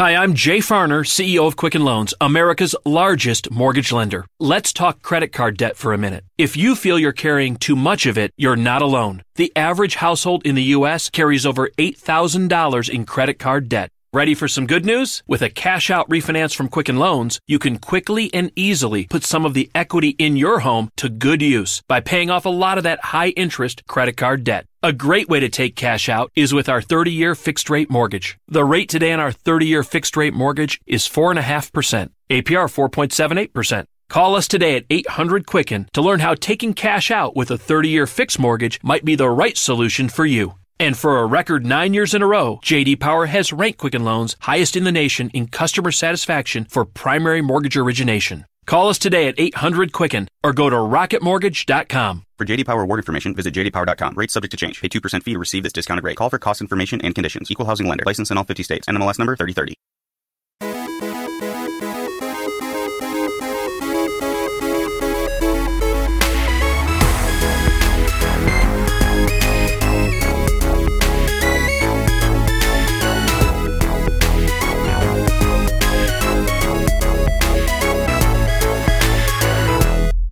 Hi, I'm Jay Farner, CEO of Quicken Loans, America's largest mortgage lender. Let's talk credit card debt for a minute. If you feel you're carrying too much of it, you're not alone. The average household in the U.S. carries over $8,000 in credit card debt. Ready for some good news? With a cash out refinance from Quicken Loans, you can quickly and easily put some of the equity in your home to good use by paying off a lot of that high interest credit card debt. A great way to take cash out is with our 30 year fixed rate mortgage. The rate today on our 30 year fixed rate mortgage is 4.5%, APR 4.78%. Call us today at 800 Quicken to learn how taking cash out with a 30 year fixed mortgage might be the right solution for you. And for a record nine years in a row, JD Power has ranked Quicken Loans highest in the nation in customer satisfaction for primary mortgage origination. Call us today at 800 Quicken or go to rocketmortgage.com. For JD Power award information, visit jdpower.com. Rates subject to change. Pay 2% fee to receive this discounted rate. Call for cost information and conditions. Equal housing lender. License in all 50 states. NMLS number 3030.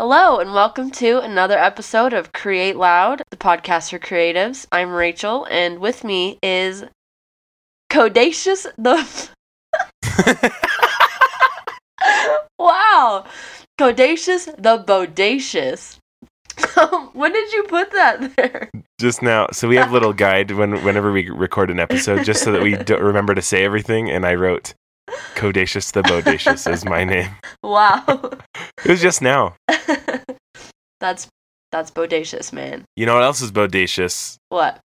Hello, and welcome to another episode of Create Loud, the podcast for creatives. I'm Rachel, and with me is Codacious the. wow! Codacious the Bodacious. when did you put that there? just now. So we have a little guide when whenever we record an episode, just so that we don't remember to say everything. And I wrote Codacious the Bodacious is my name. Wow. It was just now. that's that's bodacious, man. You know what else is bodacious? What?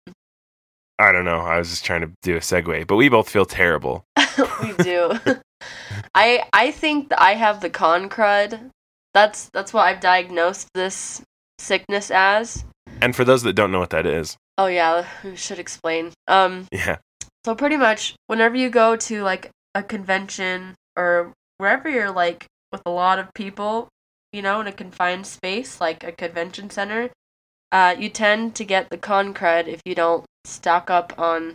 I don't know. I was just trying to do a segue, but we both feel terrible. we do. I I think that I have the con crud. That's that's what I've diagnosed this sickness as. And for those that don't know what that is, Oh yeah, we should explain. Um yeah, so pretty much whenever you go to like a convention or wherever you're like with a lot of people, you know, in a confined space like a convention center, uh, you tend to get the con crud if you don't stock up on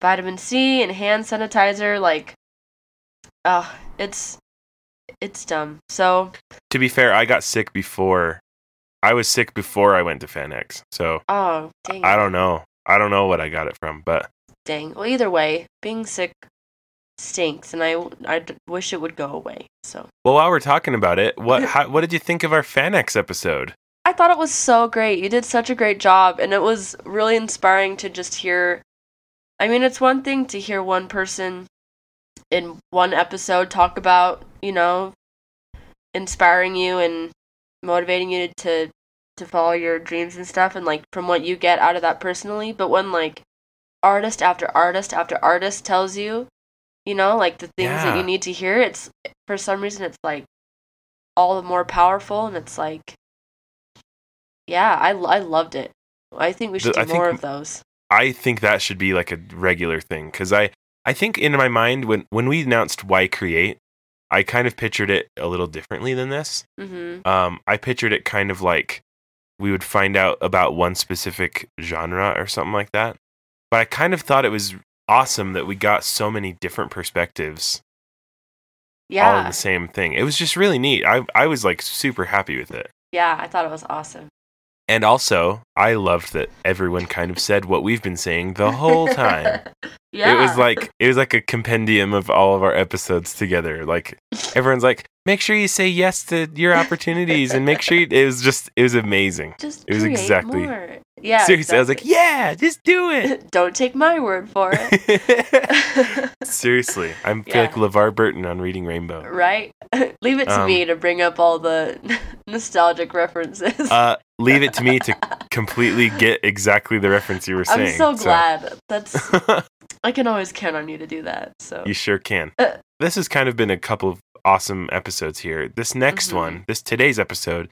vitamin C and hand sanitizer. Like, uh, it's it's dumb. So to be fair, I got sick before. I was sick before I went to FanX, so oh dang, I don't know. I don't know what I got it from, but dang. Well, either way, being sick stinks, and I I wish it would go away. So. well, while we're talking about it, what how, what did you think of our FanX episode? I thought it was so great. You did such a great job, and it was really inspiring to just hear. I mean, it's one thing to hear one person in one episode talk about, you know, inspiring you and motivating you to to follow your dreams and stuff, and like from what you get out of that personally. But when like artist after artist after artist tells you, you know, like the things that you need to hear, it's for some reason it's like all the more powerful, and it's like yeah, I, I loved it. I think we should do I more m- of those. I think that should be like a regular thing because I I think in my mind when when we announced why create, I kind of pictured it a little differently than this. Mm-hmm. Um, I pictured it kind of like we would find out about one specific genre or something like that. But I kind of thought it was awesome that we got so many different perspectives Yeah. all in the same thing. It was just really neat. I I was like super happy with it. yeah, I thought it was awesome. And also, I loved that everyone kind of said what we've been saying the whole time. yeah, It was like it was like a compendium of all of our episodes together. Like everyone's like, make sure you say yes to your opportunities and make sure you, it was just it was amazing. just it was exactly- more. Yeah, Seriously, I was like, yeah, just do it. Don't take my word for it. Seriously, I feel like LeVar Burton on Reading Rainbow. right? Leave it to Um, me to bring up all the nostalgic references. Uh, leave it to me to completely get exactly the reference you were saying. I'm so glad. That's I can always count on you to do that. So You sure can. Uh. this has kind of been a couple of awesome episodes here. This next Mhm. one, this today's episode,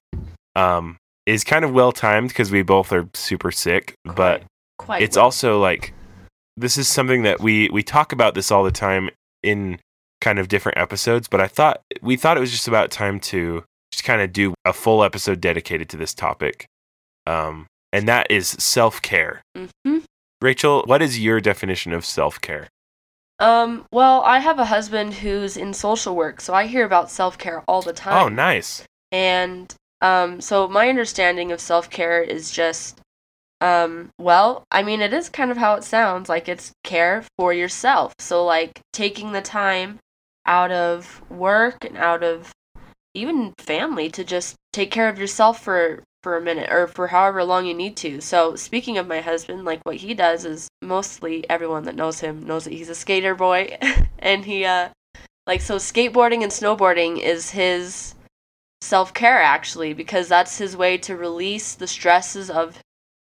um, is kind of well timed because we both are super sick, but quite it's well. also like this is something that we we talk about this all the time in kind of different episodes. But I thought we thought it was just about time to just kind of do a full episode dedicated to this topic, um, and that is self care. Mhm. Rachel, what is your definition of self care? Um, well, I have a husband who's in social work, so I hear about self care all the time. Oh, nice. And um, so my understanding of self care is just, um, well, I mean, it is kind of how it sounds like it's care for yourself. So, like, taking the time out of work and out of even family to just take care of yourself for for a minute or for however long you need to. So, speaking of my husband, like what he does is mostly everyone that knows him knows that he's a skater boy and he uh like so skateboarding and snowboarding is his self-care actually because that's his way to release the stresses of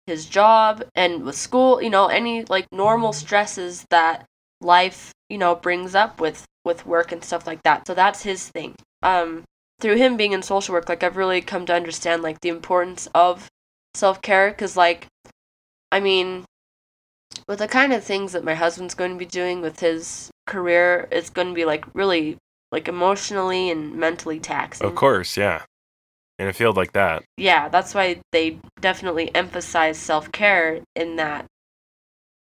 his job and with school, you know, any like normal stresses that life, you know, brings up with with work and stuff like that. So that's his thing. Um through him being in social work, like I've really come to understand like the importance of self care. Cause like, I mean, with the kind of things that my husband's going to be doing with his career, it's going to be like really like emotionally and mentally taxing. Of course, yeah. In a field like that. Yeah, that's why they definitely emphasize self care in that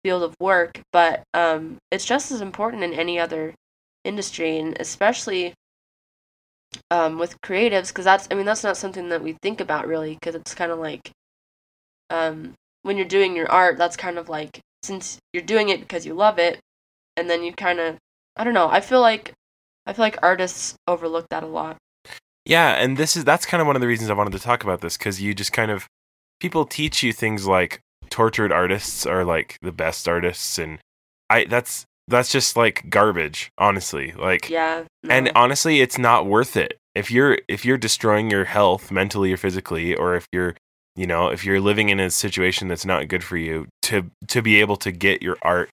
field of work. But um, it's just as important in any other industry, and especially um, with creatives because that's I mean that's not something that we think about really because it's kind of like um, when you're doing your art that's kind of like since you're doing it because you love it and then you kind of I don't know I feel like I feel like artists overlook that a lot. Yeah, and this is that's kind of one of the reasons I wanted to talk about this because you just kind of people teach you things like tortured artists are like the best artists and I that's that's just like garbage honestly like yeah no. and honestly it's not worth it if you're if you're destroying your health mentally or physically or if you're you know if you're living in a situation that's not good for you to to be able to get your art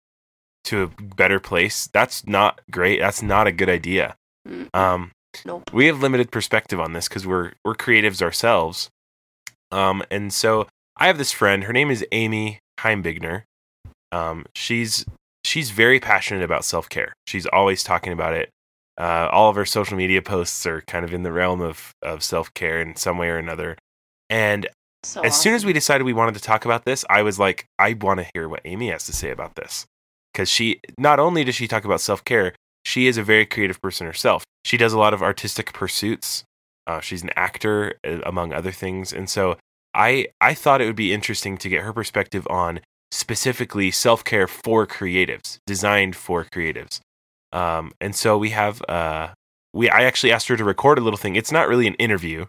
to a better place that's not great that's not a good idea um nope. we have limited perspective on this because we're we're creatives ourselves um and so i have this friend her name is amy heimbigner um she's she's very passionate about self care. She's always talking about it. Uh, all of her social media posts are kind of in the realm of of self care in some way or another. And so as awesome. soon as we decided we wanted to talk about this, I was like, I want to hear what Amy has to say about this because she not only does she talk about self care, she is a very creative person herself. She does a lot of artistic pursuits. Uh, she's an actor, uh, among other things, and so I I thought it would be interesting to get her perspective on specifically self care for creatives, designed for creatives. Um, and so we have uh, we I actually asked her to record a little thing. It's not really an interview.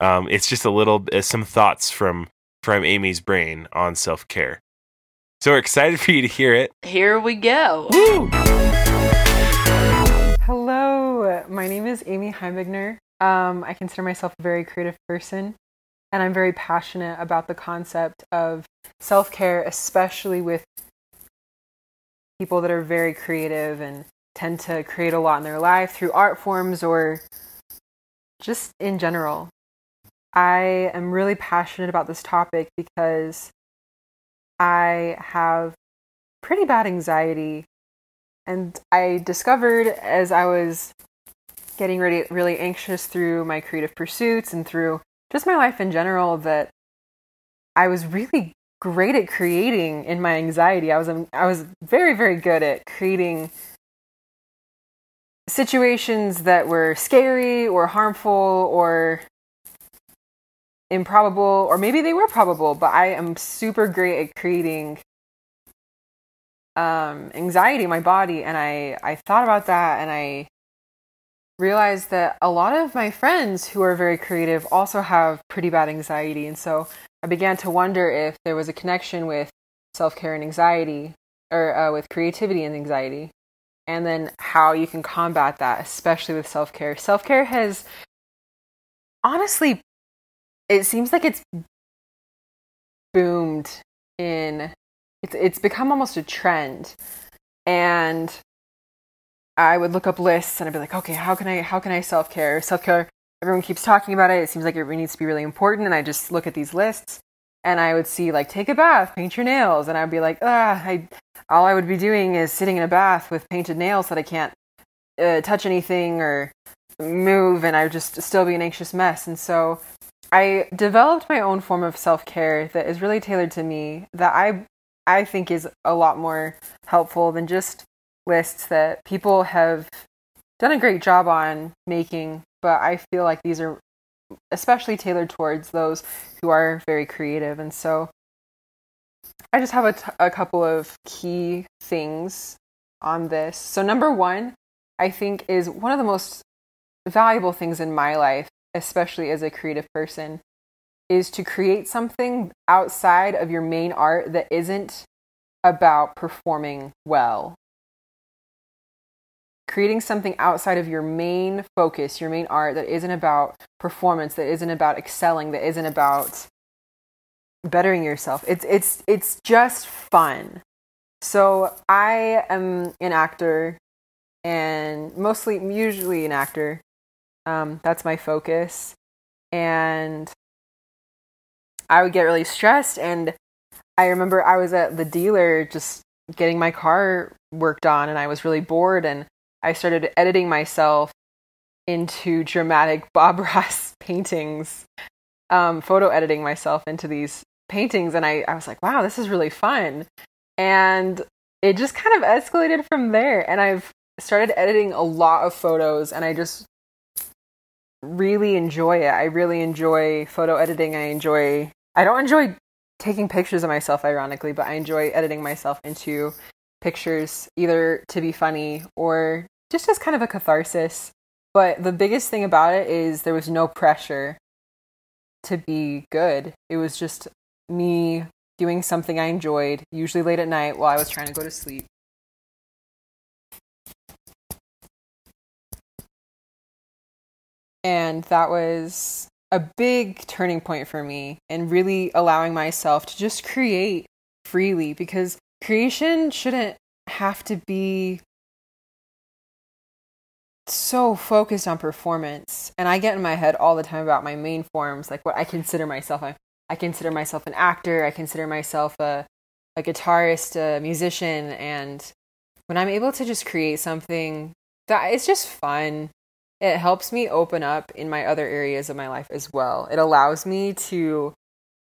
Um, it's just a little uh, some thoughts from from Amy's brain on self care. So we're excited for you to hear it. Here we go. Woo! Hello, my name is Amy Heimbigner. Um, I consider myself a very creative person, and I'm very passionate about the concept of self care, especially with people that are very creative and tend to create a lot in their life through art forms or just in general. I am really passionate about this topic because I have pretty bad anxiety. And I discovered as I was getting ready, really anxious through my creative pursuits and through just my life in general that I was really great at creating in my anxiety. I was um, I was very very good at creating situations that were scary or harmful or improbable or maybe they were probable, but I am super great at creating um, anxiety in my body and I I thought about that and I realized that a lot of my friends who are very creative also have pretty bad anxiety and so I began to wonder if there was a connection with self care and anxiety, or uh, with creativity and anxiety, and then how you can combat that, especially with self care. Self care has honestly, it seems like it's boomed in. It's it's become almost a trend, and I would look up lists and I'd be like, okay, how can I how can I self care? Self care everyone keeps talking about it. It seems like it needs to be really important. And I just look at these lists and I would see like take a bath, paint your nails, and I'd be like, ah, I all I would be doing is sitting in a bath with painted nails that I can't uh, touch anything or move, and I would just still be an anxious mess. And so I developed my own form of self care that is really tailored to me that I I think is a lot more helpful than just lists that people have done a great job on making, but I feel like these are especially tailored towards those who are very creative. And so I just have a, t- a couple of key things on this. So, number one, I think, is one of the most valuable things in my life, especially as a creative person, is to create something outside of your main art that isn't about performing well. Creating something outside of your main focus, your main art that isn't about performance, that isn't about excelling, that isn't about bettering yourself. It's it's it's just fun. So I am an actor and mostly usually an actor. Um, that's my focus. And I would get really stressed and I remember I was at the dealer just getting my car worked on and I was really bored and I started editing myself into dramatic Bob Ross paintings, um, photo editing myself into these paintings. And I, I was like, wow, this is really fun. And it just kind of escalated from there. And I've started editing a lot of photos and I just really enjoy it. I really enjoy photo editing. I enjoy, I don't enjoy taking pictures of myself, ironically, but I enjoy editing myself into pictures either to be funny or just as kind of a catharsis. But the biggest thing about it is there was no pressure to be good. It was just me doing something I enjoyed, usually late at night while I was trying to go to sleep. And that was a big turning point for me and really allowing myself to just create freely because creation shouldn't have to be so focused on performance. And i get in my head all the time about my main forms like what i consider myself i, I consider myself an actor i consider myself a, a guitarist a musician and when i'm able to just create something that is just fun it helps me open up in my other areas of my life as well. It allows me to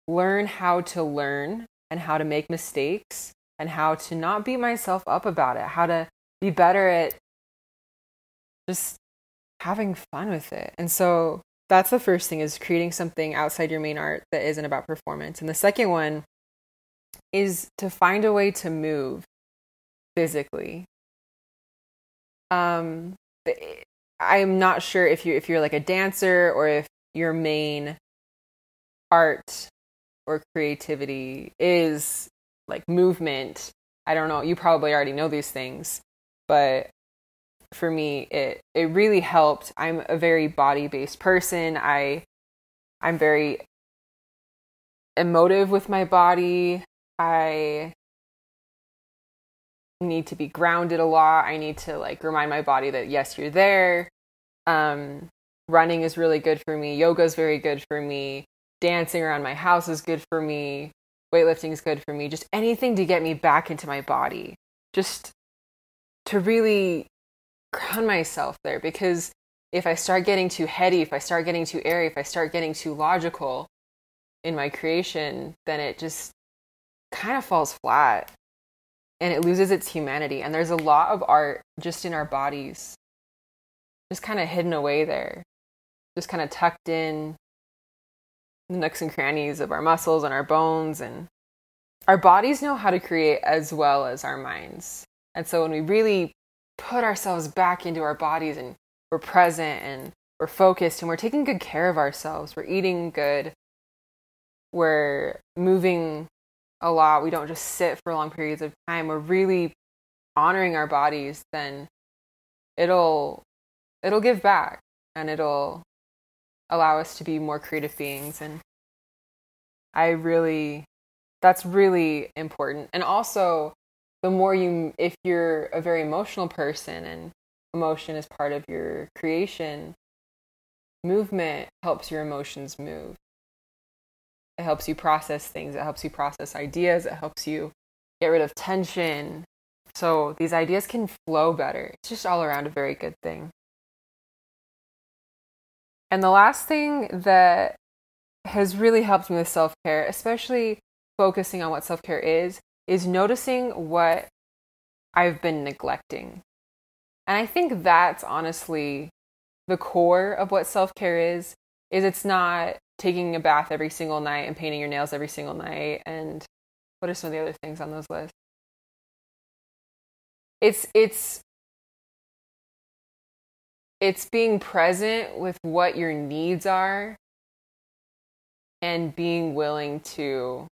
learn how to learn and how to make mistakes and how to not beat myself up about it, how to be better at just having fun with it. And so that's the first thing is creating something outside your main art that isn't about performance. And the second one is to find a way to move physically. Um I'm not sure if you if you're like a dancer or if your main art or creativity is like movement. I don't know. You probably already know these things, but for me it it really helped. I'm a very body-based person. I I'm very emotive with my body. I need to be grounded a lot. I need to like remind my body that yes, you're there. Um, running is really good for me. Yoga is very good for me. Dancing around my house is good for me. Weightlifting is good for me. Just anything to get me back into my body. Just to really ground myself there because if I start getting too heady, if I start getting too airy, if I start getting too logical in my creation, then it just kind of falls flat and it loses its humanity. And there's a lot of art just in our bodies, just kind of hidden away there, just kind of tucked in the nooks and crannies of our muscles and our bones. And our bodies know how to create as well as our minds. And so when we really put ourselves back into our bodies and we're present and we're focused and we're taking good care of ourselves, we're eating good, we're moving a lot, we don't just sit for long periods of time, we're really honoring our bodies, then it'll it'll give back and it'll allow us to be more creative beings and I really that's really important. And also the more you if you're a very emotional person and emotion is part of your creation, movement helps your emotions move. It helps you process things, it helps you process ideas, it helps you get rid of tension. So these ideas can flow better. It's just all around a very good thing. And the last thing that has really helped me with self care, especially focusing on what self care is, is noticing what I've been neglecting. And I think that's honestly the core of what self-care is is it's not taking a bath every single night and painting your nails every single night and what are some of the other things on those lists? It's it's it's being present with what your needs are and being willing to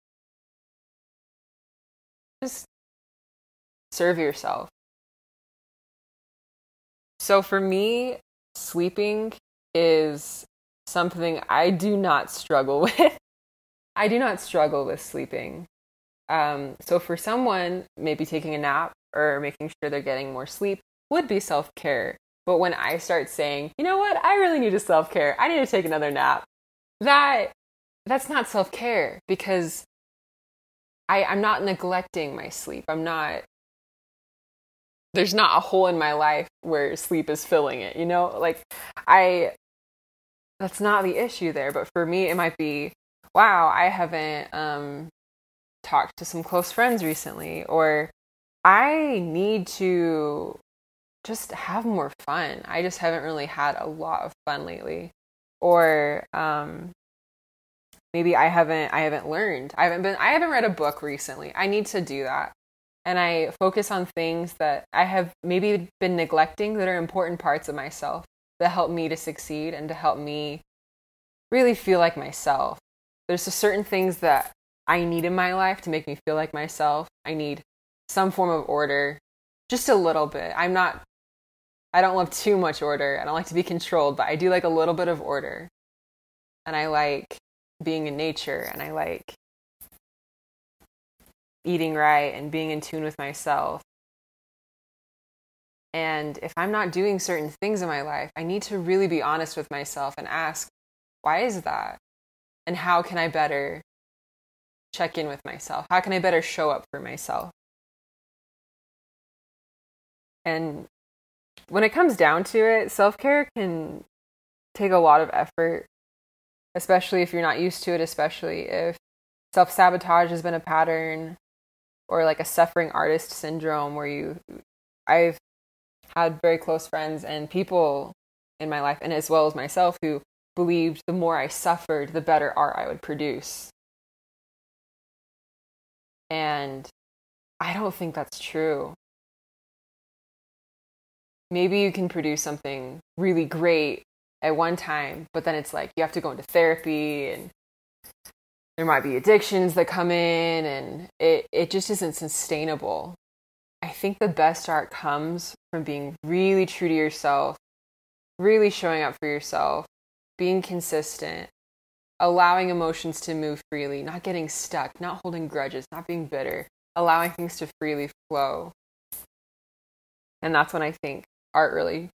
just serve yourself. So for me, sleeping is something I do not struggle with. I do not struggle with sleeping. Um, so for someone, maybe taking a nap or making sure they're getting more sleep would be self care. But when I start saying, you know what, I really need a self care, I need to take another nap, that that's not self care because I, I'm not neglecting my sleep. I'm not there's not a hole in my life where sleep is filling it, you know? Like I that's not the issue there, but for me it might be wow, I haven't um talked to some close friends recently or I need to just have more fun. I just haven't really had a lot of fun lately. Or um maybe I haven't I haven't learned. I haven't been I haven't read a book recently. I need to do that. And I focus on things that I have maybe been neglecting that are important parts of myself that help me to succeed and to help me really feel like myself. There's certain things that I need in my life to make me feel like myself. I need some form of order, just a little bit. I'm not I don't love too much order. I don't like to be controlled, but I do like a little bit of order. And I like being in nature and I like eating right and being in tune with myself. And if I'm not doing certain things in my life, I need to really be honest with myself and ask, why is that? And how can I better check in with myself? How can I better show up for myself? And when it comes down to it, self care can take a lot of effort especially if you're not used to it, especially if self sabotage has been a pattern or like a suffering artist syndrome where you I've had very close friends and people in my life and as well as myself who believed the more I suffered, the better art I would produce. And I don't think that's true. Maybe you can produce something really great at one time, but then it's like you have to go into therapy and there might be addictions that come in and it, it just isn't sustainable. I think the best art comes from being really true to yourself, really showing up for yourself, being consistent, allowing emotions to move freely, not getting stuck, not holding grudges, not being bitter, allowing things to freely flow. And that's when I think art really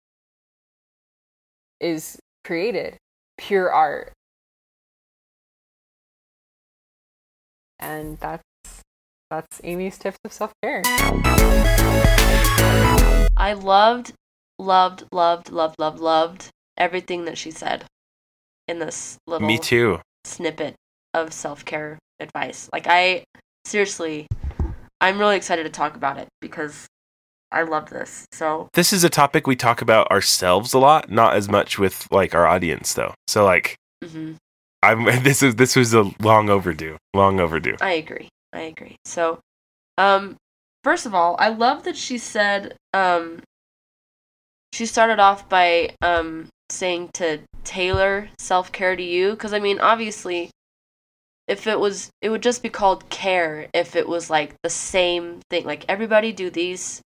is created pure art. And that's that's Amy's tips of self-care. I loved loved loved loved loved loved everything that she said in this little Me too. snippet of self-care advice. Like I seriously I'm really excited to talk about it because I love this. So This is a topic we talk about ourselves a lot, not as much with like our audience though. So like mhm, I'm this is this was a long overdue. Long overdue. I agree. I agree. So, um, first of all, I love that she said um, she started off by um saying to tailor self care to you because I mean obviously if it was it would just be called care if it was like the same thing like everybody do these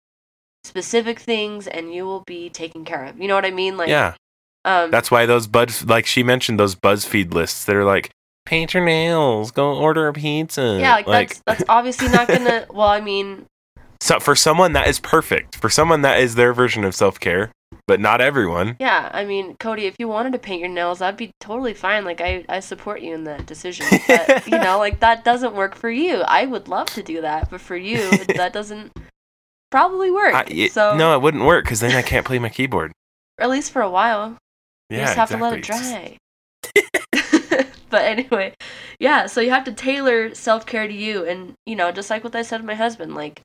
specific things and you will be taken care of you know what I mean like yeah. um That's why those buzz like she mentioned those BuzzFeed lists that are like paint your nails, go order a pizza. yeah like, that's that's obviously not gonna well I mean so for someone that is perfect. For someone that is their version of self-care, but not everyone. Yeah, I mean, Cody, if you wanted to paint your nails, that'd be totally fine. Like, I, I support you in that decision. But, you know, like, that doesn't work for you. I would love to do that, but for you, that doesn't probably work. I, it- so, no, it wouldn't work cuz then I can't play my keyboard. or at least for a while. You Yeah, just have exactly. to let it dry. but anyway, yeah, so you have to tailor self care to you. And, you know, just like what I said to my husband, like,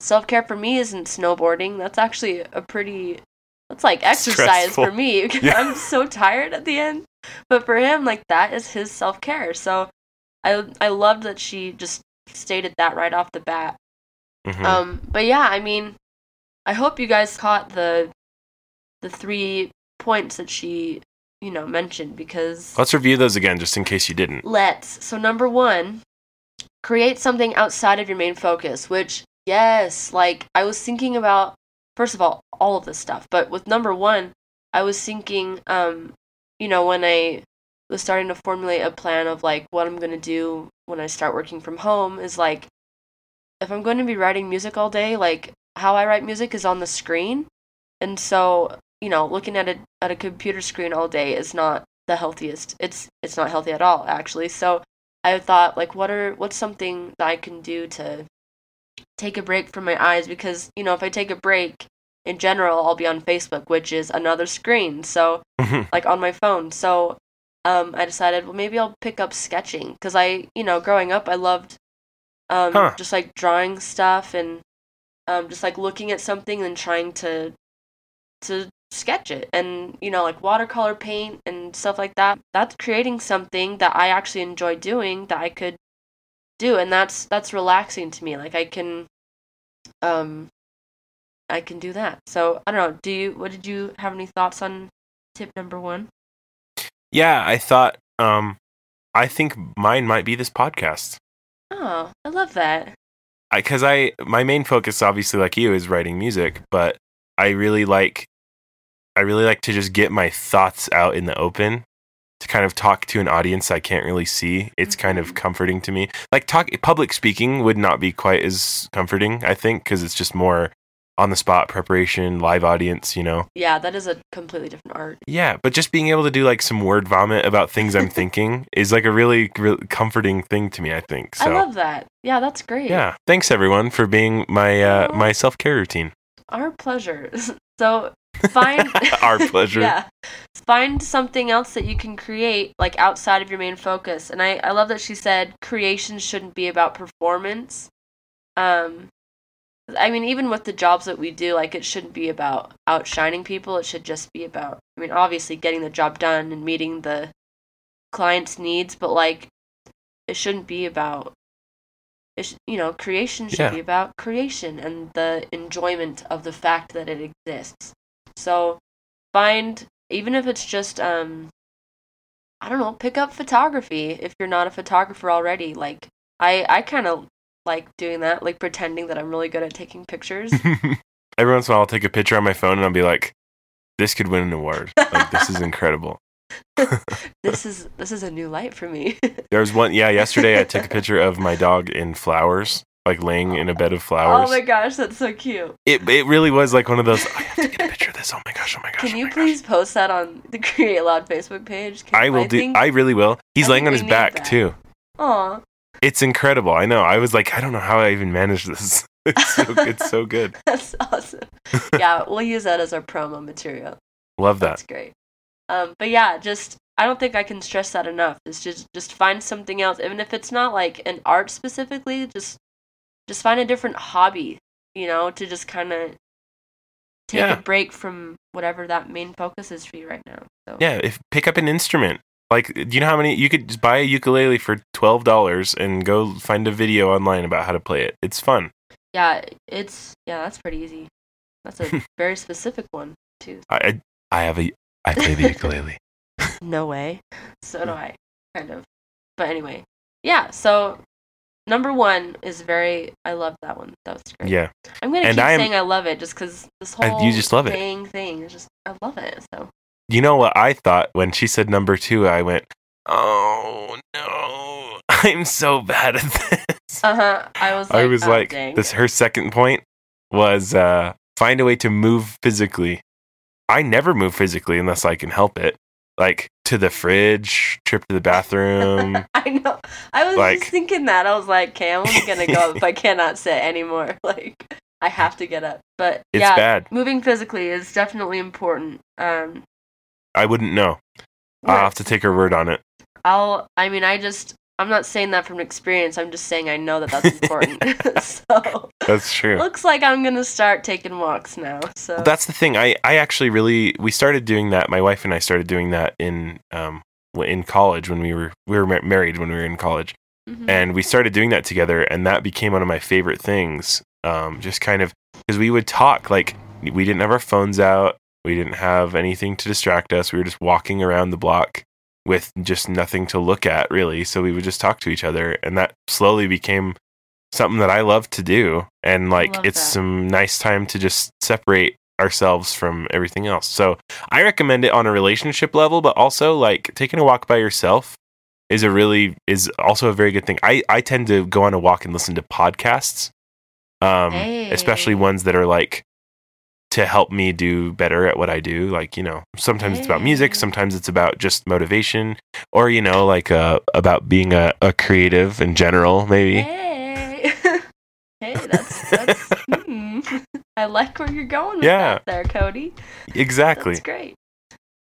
self care for me isn't snowboarding. That's actually a pretty that's like exercise Stressful. for me because Yeah. I'm so tired at the end. But for him, like that is his self care. So I I loved that she just stated that right off the bat. Mhm. Um, but yeah, I mean, I hope you guys caught the the three points that she, you know, mentioned because Let's review those again, just in case you didn't. let's. So number one, create something outside of your main focus. Which yes, like I was thinking about. First of all, all of this stuff, but with number one, I was thinking, um, you know, when I was starting to formulate a plan of like what I'm gonna do when I start working from home is like if I'm going to be writing music all day, like how I write music is on the screen. And so, you know, looking at a at a computer screen all day is not the healthiest. It's it's not healthy at all, actually. So I thought like what are what's something that I can do to take a break from my eyes because, you know, if I take a break in general, I'll be on Facebook, which is another screen. So like on my phone. So um, I decided, well, maybe I'll pick up sketching because I, you know, growing up, I loved um, Huh. just like drawing stuff and um, just like looking at something and trying to to sketch it. And you know like watercolor paint and stuff like that. That's creating something that i actually enjoy doing that i could do. And that's that's relaxing to me. Like i can um i can do that. So i don't know. Do you what did you have any thoughts on tip number one? Yeah, I thought. Um, I think mine might be this podcast. oh i love that. I, because I, my main focus obviously like you is writing music but i really like i really like to just get my thoughts out in the open to kind of talk to an audience i can't really see. It's kind of Mhm. comforting to me. Like talk public speaking would not be quite as comforting i think because it's just more on the spot preparation live audience you know? Yeah that is a completely different art. Yeah but just being able to do like some word vomit about things i'm thinking is like a really, really comforting thing to me i think so. i love that. Yeah that's great. Yeah. Thanks everyone for being my uh my self-care routine. Our pleasure. So find Our pleasure. yeah. Find something else that you can create like outside of your main focus. And I, I love that she said creation shouldn't be about performance. Um I mean even with the jobs that we do, like it shouldn't be about outshining people. It should just be about I mean obviously getting the job done and meeting the client's needs, but like it shouldn't be about it sh- you know creation should Yeah. be about creation and the enjoyment of the fact that it exists so find even if it's just um i don't know pick up photography if you're not a photographer already like i i kind of like doing that like pretending that i'm really good at taking pictures Every once in a while, I'll take a picture on my phone and I'll be like, "This could win an award. Like, this is incredible." this is this is a new light for me There was one, yeah. Yesterday, I took a picture of my dog in flowers, like laying in a bed of flowers. oh my gosh that's so cute it it really was like one of those. I have to get a picture this. Oh my gosh! Oh my gosh! can oh you my gosh." please post that on the create loud facebook page I will do. think, I really will. He's I laying on his back that. too. Aw. It's incredible. I know. I was like, I don't know how I even managed this. It's so, it's so good. That's awesome. yeah, we'll use that as our promo material. Love that. That's great. Um, but yeah, just I don't think I can stress that enough. It's just just find something else, even if it's not like an art specifically. Just just find a different hobby, you know, to just kind of take Yeah. a break from whatever that main focus is for you right now. So Yeah, if pick up an instrument. Like, do you know how many you could just buy a ukulele for twelve dollars and go find a video online about how to play it? It's fun. yeah, it's yeah, that's pretty easy. That's a very specific one too. I I, I have a I play the ukulele. No way. So do I, kind of. But anyway, yeah. So number one is very. I love that one. That was great. Yeah, I'm gonna And keep I am- saying I love it just because this I- whole you just love it. saying thing is just I love it. So you know what I thought when she said number two? I went, oh no, I'm so bad at this. uh huh. I was. Like, I was oh, like, dang. this. Her second point was uh, find a way to move physically. I never move physically unless I can help it. Like to the fridge, trip to the bathroom. I know. I was like- just thinking that. I was like, okay, I'm only gonna go up if I cannot sit anymore. Like, I have to get up. But It's yeah, bad. moving physically is definitely important. Um, I wouldn't know. I'll have to take her word on it. I'll I mean I just I'm not saying that from experience. I'm just saying I know that that's important. so That's true. looks like I'm gonna start taking walks now. So Well, that's the thing. I, I actually really we started doing that. My wife and I started doing that in um in college when we were we were mar- married when we were in college, Mhm. and we started doing that together, and that became one of my favorite things. Um, just kind of because we would talk like we didn't have our phones out, we didn't have anything to distract us. We were just walking around the block with just nothing to look at really. So we would just talk to each other, and that slowly became something that I love to do. And like, it's that. some nice time to just separate ourselves from everything else. So I recommend it on a relationship level, but also like taking a walk by yourself is a really is also a very good thing. I I tend to go on a walk and listen to podcasts, um, especially ones that are like to help me do better at what I do. Like you know, sometimes it's about music, sometimes it's about just motivation, or you know, like uh, about being a, a creative in general, maybe. Hey, hey, that's that's. hmm. I like where you're going with Yeah. that there, Cody. Exactly. That's great.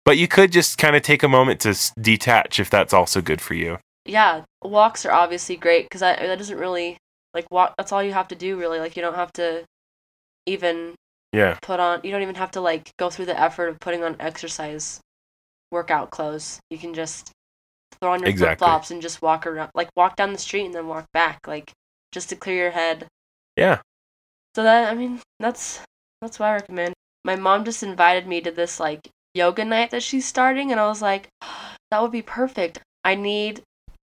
But you could just kind of take a moment to s- detach if that's also good for you. Yeah, walks are obviously great because that that doesn't really like walk. That's all you have to do, really. Like you don't have to even Yeah. put on. You don't even have to like go through the effort of putting on exercise workout clothes. You can just throw on your flip flops and just walk around, like walk down the street and then walk back, like just to clear your head. Yeah. So that I mean, that's that's what I recommend. My mom just invited me to this like yoga night that she's starting, and I was like, that would be perfect. I need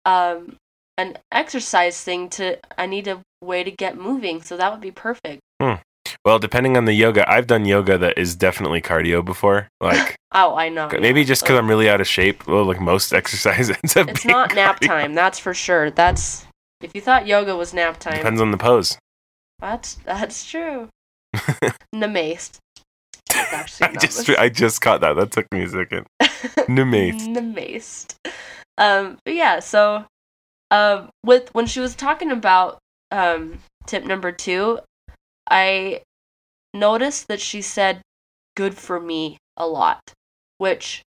um an exercise thing to. I need a way to get moving, so that would be perfect. Well, depending on the yoga, I've done yoga that is definitely cardio before. Like Oh, I know. maybe yeah. just because I'm really out of shape. Well, like most exercise ends up It's not nap time, that's for sure. That's if you thought yoga was nap time. Depends on the pose. That's that's true. Actually I just the- I just caught that. That took me a second. Namaced. Namaced. Um, but yeah, so um, with when she was talking about um, tip number two, I noticed that she said "good for me" a lot, which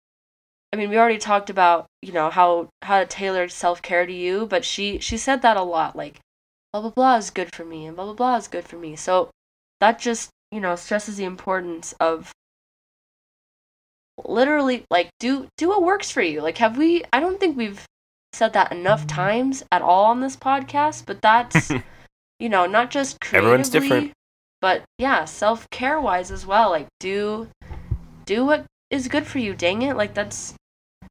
I mean we already talked about you know how how to tailor self care to you, but she she said that a lot, like blah blah blah is good for me and blah blah blah is good for me. So that just you know stresses the importance of literally like do do what works for you like have we i don't think we've said that enough times at all on this podcast but that's you know not just creatively Everyone's different. But yeah self-care wise as well like do do what is good for you dang it like that's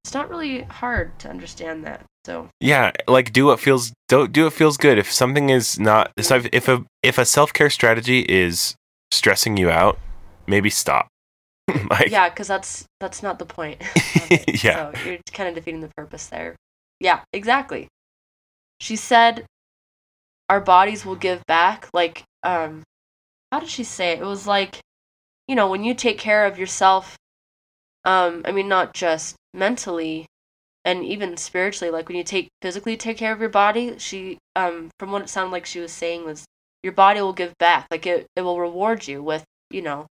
it's not really hard to understand that so Yeah, like do what feels don't do what feels good. If something is not so if- if a if a self care strategy is stressing you out, maybe stop. like yeah because that's that's not the point. Yeah. so you're kind of defeating the purpose there yeah exactly she said our bodies will give back like um how did she say it? It was like you know when you take care of yourself um i mean not just mentally and even spiritually like when you take physically take care of your body she um from what it sounded like she was saying was your body will give back like it, it will reward you with you know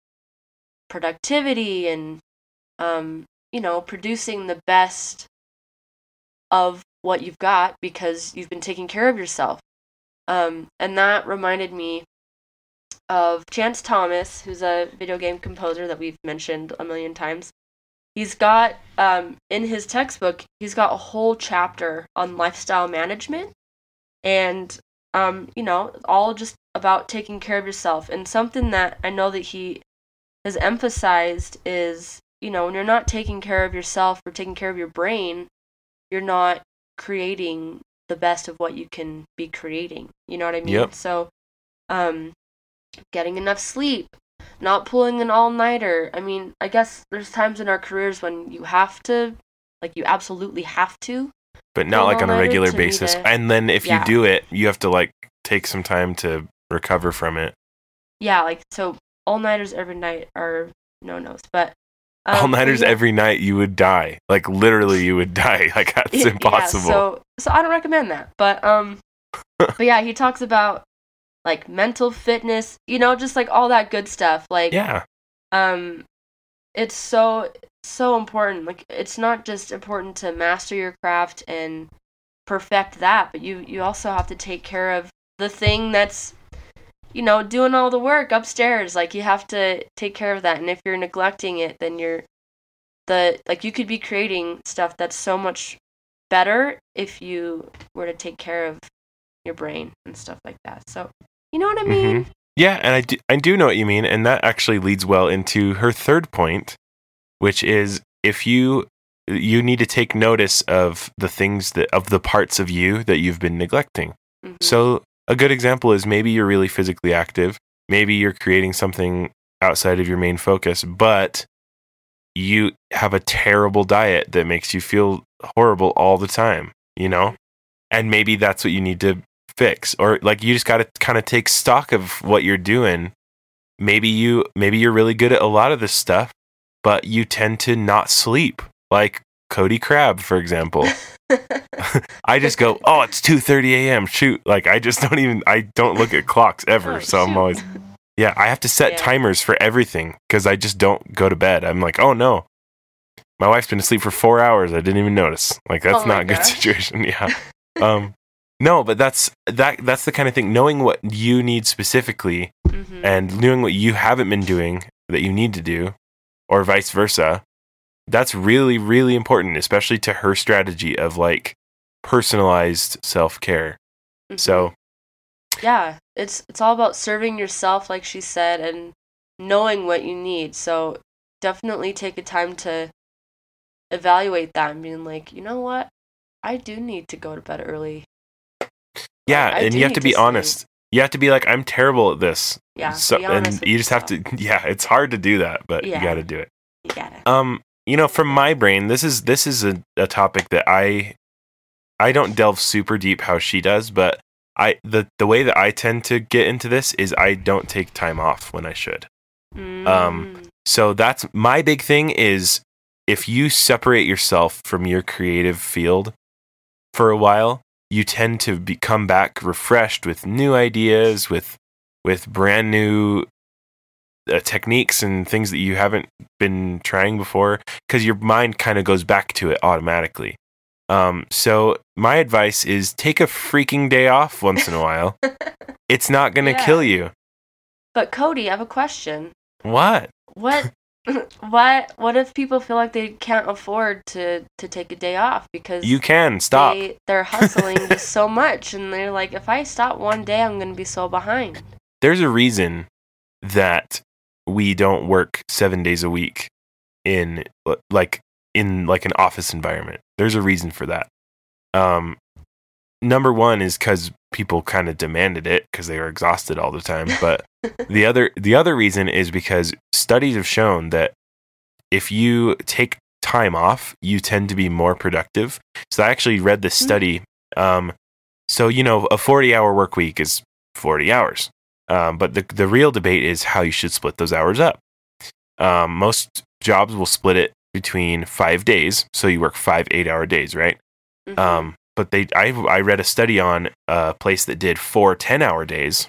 productivity and um you know producing the best of what you've got because you've been taking care of yourself. Um and that reminded me of Chance Thomas who's a video game composer that we've mentioned a million times. He's got um in his textbook he's got a whole chapter on lifestyle management and um you know all just about taking care of yourself. And something that I know that he has emphasized is you know when you're not taking care of yourself or taking care of your brain you're not creating the best of what you can be creating. You know what i mean? Yep. so um getting enough sleep not pulling an all-nighter i mean i guess there's times in our careers when you have to like you absolutely have to but not like on a regular basis. to- And then if Yeah. you do it, you have to like take some time to recover from it. yeah like so all-nighters every night are no-nos but um, All nighters yeah. every night, you would die. Like literally, you would die. Like that's Yeah, impossible. so so I don't recommend that. But um but yeah, he talks about like mental fitness, you know, just like all that good stuff. Like yeah, um it's so so important. Like it's not just important to master your craft and perfect that, but you you also have to take care of the thing that's you know doing all the work upstairs. Like you have to take care of that, and if you're neglecting it, then you're the like you could be creating stuff that's so much better if you were to take care of your brain and stuff like that. So you know what I mean? Mhm. Yeah, and I do, I do know what you mean, and that actually leads well into her third point, which is if you you need to take notice of the things that of the parts of you that you've been neglecting. Mhm. So a good example is maybe you're really physically active, maybe you're creating something outside of your main focus, but you have a terrible diet that makes you feel horrible all the time, you know? And maybe that's what you need to fix or like you just got to kind of take stock of what you're doing. Maybe you maybe you're really good at a lot of this stuff, but you tend to not sleep. Like Cody Crab, for example. I just go, "Oh, it's 2:30 a.m. Shoot." Like I just don't even I don't look at clocks ever. Oh, so I'm always Yeah, I have to set Yeah. timers for everything cuz I just don't go to bed. I'm like, "Oh no. My wife's been asleep for 4 hours. I didn't even notice." Like that's Oh not a good gosh. situation. Yeah. Um no, but that's that that's the kind of thing knowing what you need specifically Mhm. and knowing what you haven't been doing that you need to do or vice versa that's really really important especially to her strategy of like personalized self-care Mhm. so yeah it's it's all about serving yourself like she said and knowing what you need so definitely take a time to evaluate that and being like you know what i do need to go to bed early yeah and you have to be honest. You have to be like i'm terrible at this. Yeah so, and you just have to yeah it's hard to do that but Yeah. you got to do it. You gotta. Um you know from my brain this is this is a, a topic that i i don't delve super deep how she does but i the the way that i tend to get into this is i don't take time off when i should. Um, Mm. so that's my big thing is if you separate yourself from your creative field for a while you tend to be, come back refreshed with new ideas with with brand new uh, techniques and things that you haven't been trying before because your mind kind of goes back to it automatically. Um, so my advice is take a freaking day off once in a while. It's not going to Yeah. kill you. But cody i have a question. What? What what what if people feel like they can't afford to to take a day off because you can stop. They, they're hustling just so much, and they're like, if I stop one day, I'm gonna be so behind. there's a reason that we don't work seven days a week in like in like an office environment. There's a reason for that. Um number one is because people kind of demanded it because they were exhausted all the time but the other the other reason is because studies have shown that if you take time off you tend to be more productive so i actually read this study um so you know a 40 hour work week is 40 hours um, but the the real debate is how you should split those hours up. Um, most jobs will split it between five days, so you work five eight hour days, right? Mhm. But they I I read a study on a place that did four 10 hour days,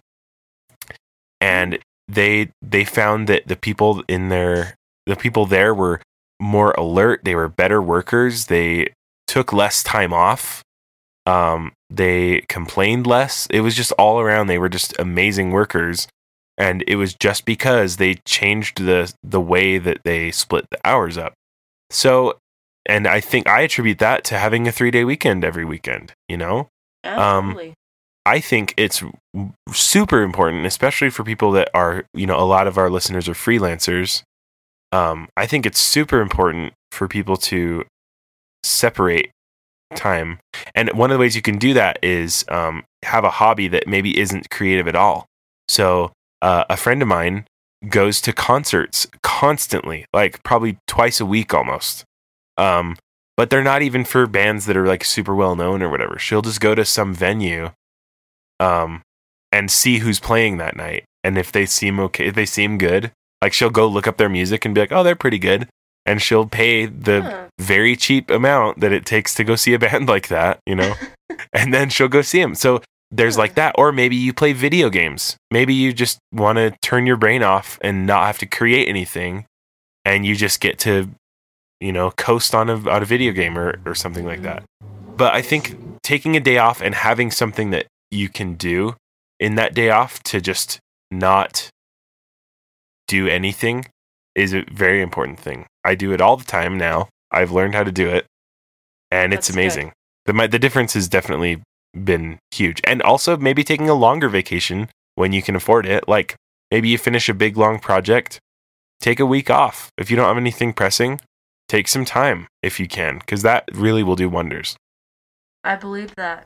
and they they found that the people in their the people there were more alert, they were better workers, they took less time off um, they complained less. It was just all around. They were just amazing workers, and it was just because they changed the the way that they split the hours up. So, and I think I attribute that to having a three day weekend every weekend. You know, Absolutely. I think it's super important, especially for people that are, you know, a lot of our listeners are freelancers. Um, I think it's super important for people to separate time. And one of the ways you can do that is um, have a hobby that maybe isn't creative at all. So, uh, a friend of mine goes to concerts constantly, like probably twice a week almost. Um, but they're not even for bands that are like super well known or whatever. She'll just go to some venue um, and see who's playing that night. And if they seem okay, if they seem good, like she'll go look up their music and be like, oh, they're pretty good. And she'll pay the Huh. very cheap amount that it takes to go see a band like that, you know? and then she'll go see them. So there's like that. Or maybe you play video games. Maybe you just want to turn your brain off and not have to create anything. And you just get to, you know, coast on a, on a video game or, or something like that. but I think taking a day off and having something that you can do in that day off to just not do anything is a very important thing. I do it all the time now. I've learned how to do it, and it's That's good. amazing. The my, the difference has definitely been huge, and also maybe taking a longer vacation when you can afford it. Like maybe you finish a big long project, take a week off if you don't have anything pressing. Take some time if you can, because that really will do wonders. I believe that.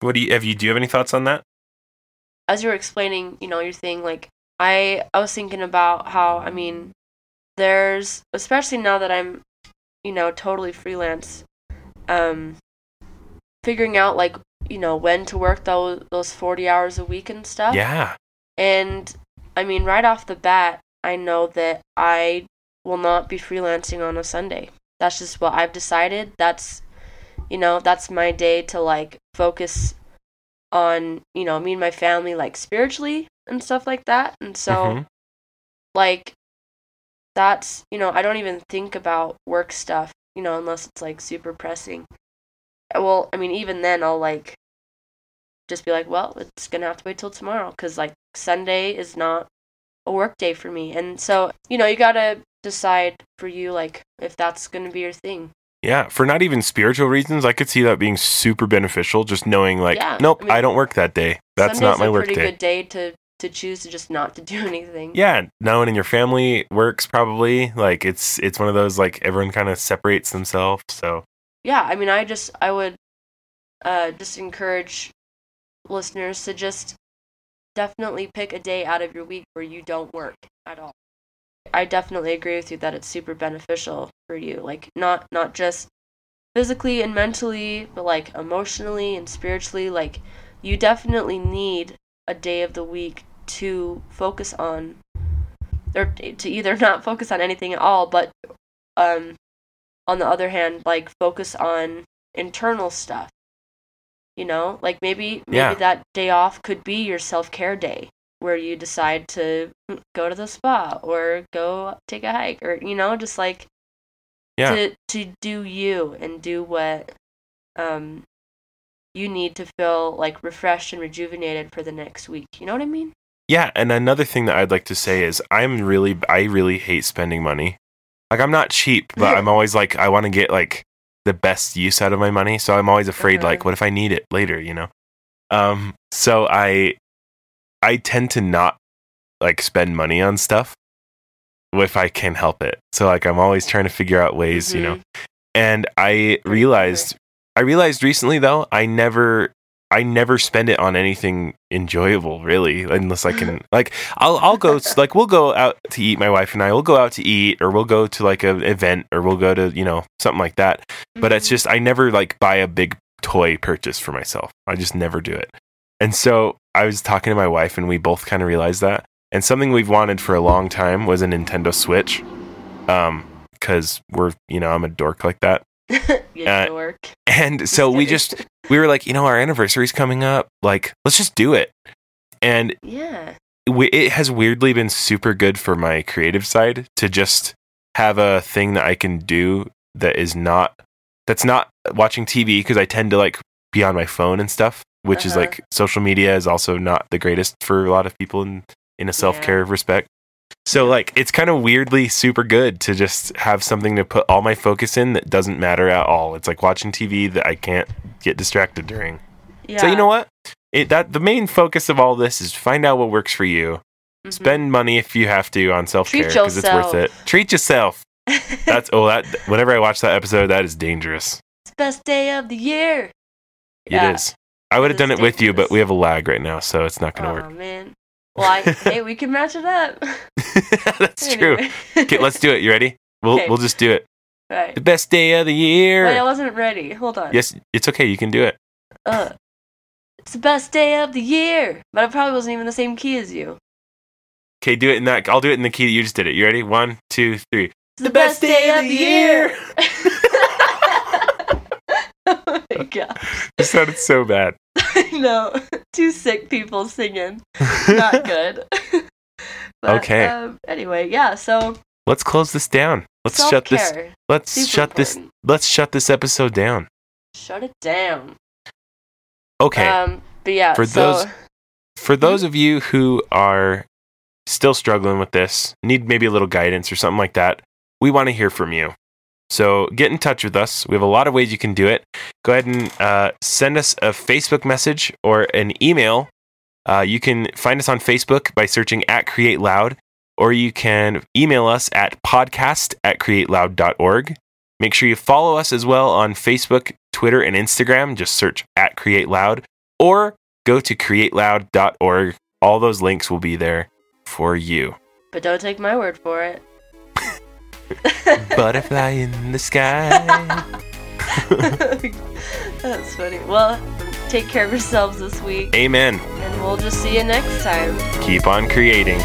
What do you have? You do you have any thoughts on that? as you were explaining, you know, your thing, like I I was thinking about how I mean, there's especially now that I'm, you know, totally freelance, um, figuring out like you know when to work those those forty hours a week and stuff. Yeah, And I mean, right off the bat, I know that I will not be freelancing on a Sunday. That's just what I've decided. That's, you know, that's my day to like focus on, you know, me and my family, like spiritually and stuff like that. And so, Mhm. like, that's, you know, I don't even think about work stuff, you know, unless it's like super pressing. Well, I mean, even then, I'll like just be like, well, it's gonna have to wait till tomorrow because like Sunday is not a work day for me, and so you know you gotta decide for you like if that's gonna be your thing. yeah. For not even spiritual reasons, I could see that being super beneficial. Just knowing, like, Yeah, nope, I mean, I don't work that day. That's not my a work pretty day. good day to to choose to just not to do anything. Yeah, no one in your family works probably. Like it's it's one of those like everyone kind of separates themselves. So yeah. I mean, I just I would uh just encourage listeners to just definitely pick a day out of your week where you don't work at all. I definitely agree with you that it's super beneficial for you. Like not not just physically and mentally, but like emotionally and spiritually. Like you definitely need a day of the week to focus on or to either not focus on anything at all, but um on the other hand, like focus on internal stuff. You know, like maybe maybe Yeah. that day off could be your self-care day where you decide to go to the spa or go take a hike or you know, just like yeah, to to do you and do what um you need to feel like refreshed and rejuvenated for the next week. You know what I mean? yeah. And another thing that I'd like to say is I'm really I really hate spending money. Like I'm not cheap, but I'm always like I want to get like the best use out of my money. So I'm always afraid like Uh-huh. what if I need it later, you know? Um so I I tend to not like spend money on stuff if I can help it. So like I'm always trying to figure out ways, you know. Mhm. And I realized I realized recently though, I never I never spend it on anything enjoyable really unless I can like I'll I'll go like we'll go out to eat my wife and I will go out to eat or we'll go to like an event or we'll go to, you know, something like that. But it's Mhm. just I never like buy a big toy purchase for myself. I just never do it. And so I was talking to my wife and we both kind of realized that. And something we've wanted for a long time was a Nintendo Switch. Um cuz we're, you know, I'm a dork like that. uh, dork. And so we just we were like, you know, our anniversary's coming up. Like, let's just do it. And yeah. we, it has weirdly been super good for my creative side to just have a thing that I can do that is not that's not watching TV because I tend to like be on my phone and stuff, which is Uh-huh. like social media is also not the greatest for a lot of people in in a self care respect. So like it's kind of weirdly super good to just have something to put all my focus in that doesn't matter at all. It's like watching TV that I can't get distracted during. Yeah. So you know what? It that the main focus of all this is find out what works for you. Mhm. Spend money if you have to on self care because it's worth it. Treat yourself. That's oh that whenever I watch that episode, that is dangerous. It's best day of the year. It is. I would have done it with you, but we have a lag right now, so it's not gonna Oh work. man. Well, I, hey, we can match it up. That's true. Okay, let's do it. You ready? We'll Okay. we'll just do it. Right. The best day of the year. Wait, I wasn't ready. Hold on. yes, it's okay. You can do it. Uh, it's the best day of the year, but I probably wasn't even the same key as you. Okay, do it in that. I'll do it in the key that you just did it. You ready? One, two, three. It's the, best, day, of the year. oh my god. It sounded so bad. no. Two sick people singing. Not good. but, Okay. Um, anyway, yeah. So Let's close this down. Let's shut this. Let's super shut this. Let's shut this episode down. Shut it down. Okay. Um, but yeah, For so those- For those of you who are still struggling with this, need maybe a little guidance or something like that, we want to hear from you. So get in touch with us. We have a lot of ways you can do it. Go ahead and uh, send us a Facebook message or an email. Uh, you can find us on Facebook by searching at Create Loud, or you can email us at podcast at createloud.org. Make sure you follow us as well on Facebook, Twitter, and Instagram. Just search at Create Loud, or go to createloud.org. All those links will be there for you. but don't take my word for it. Butterfly in the sky. That's funny. Well, take care of yourselves this week, Amen. and we'll just see you next time. Keep on creating.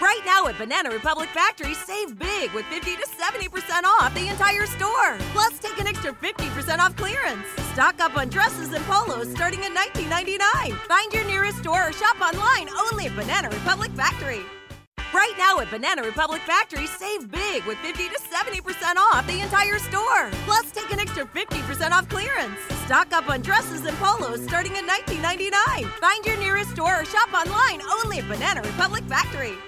Right now at Banana Republic Factory, save big with 50 to 70% off the entire store. Plus, take an extra 50% off clearance. Stock up on dresses and polos starting at $19.99. Find your nearest store or shop online only at Banana Republic Factory. Right now at Banana Republic Factory, save big with 50 to 70% off the entire store. Plus, take an extra 50% off clearance. Stock up on dresses and polos starting at $19.99. Find your nearest store or shop online only at Banana Republic Factory.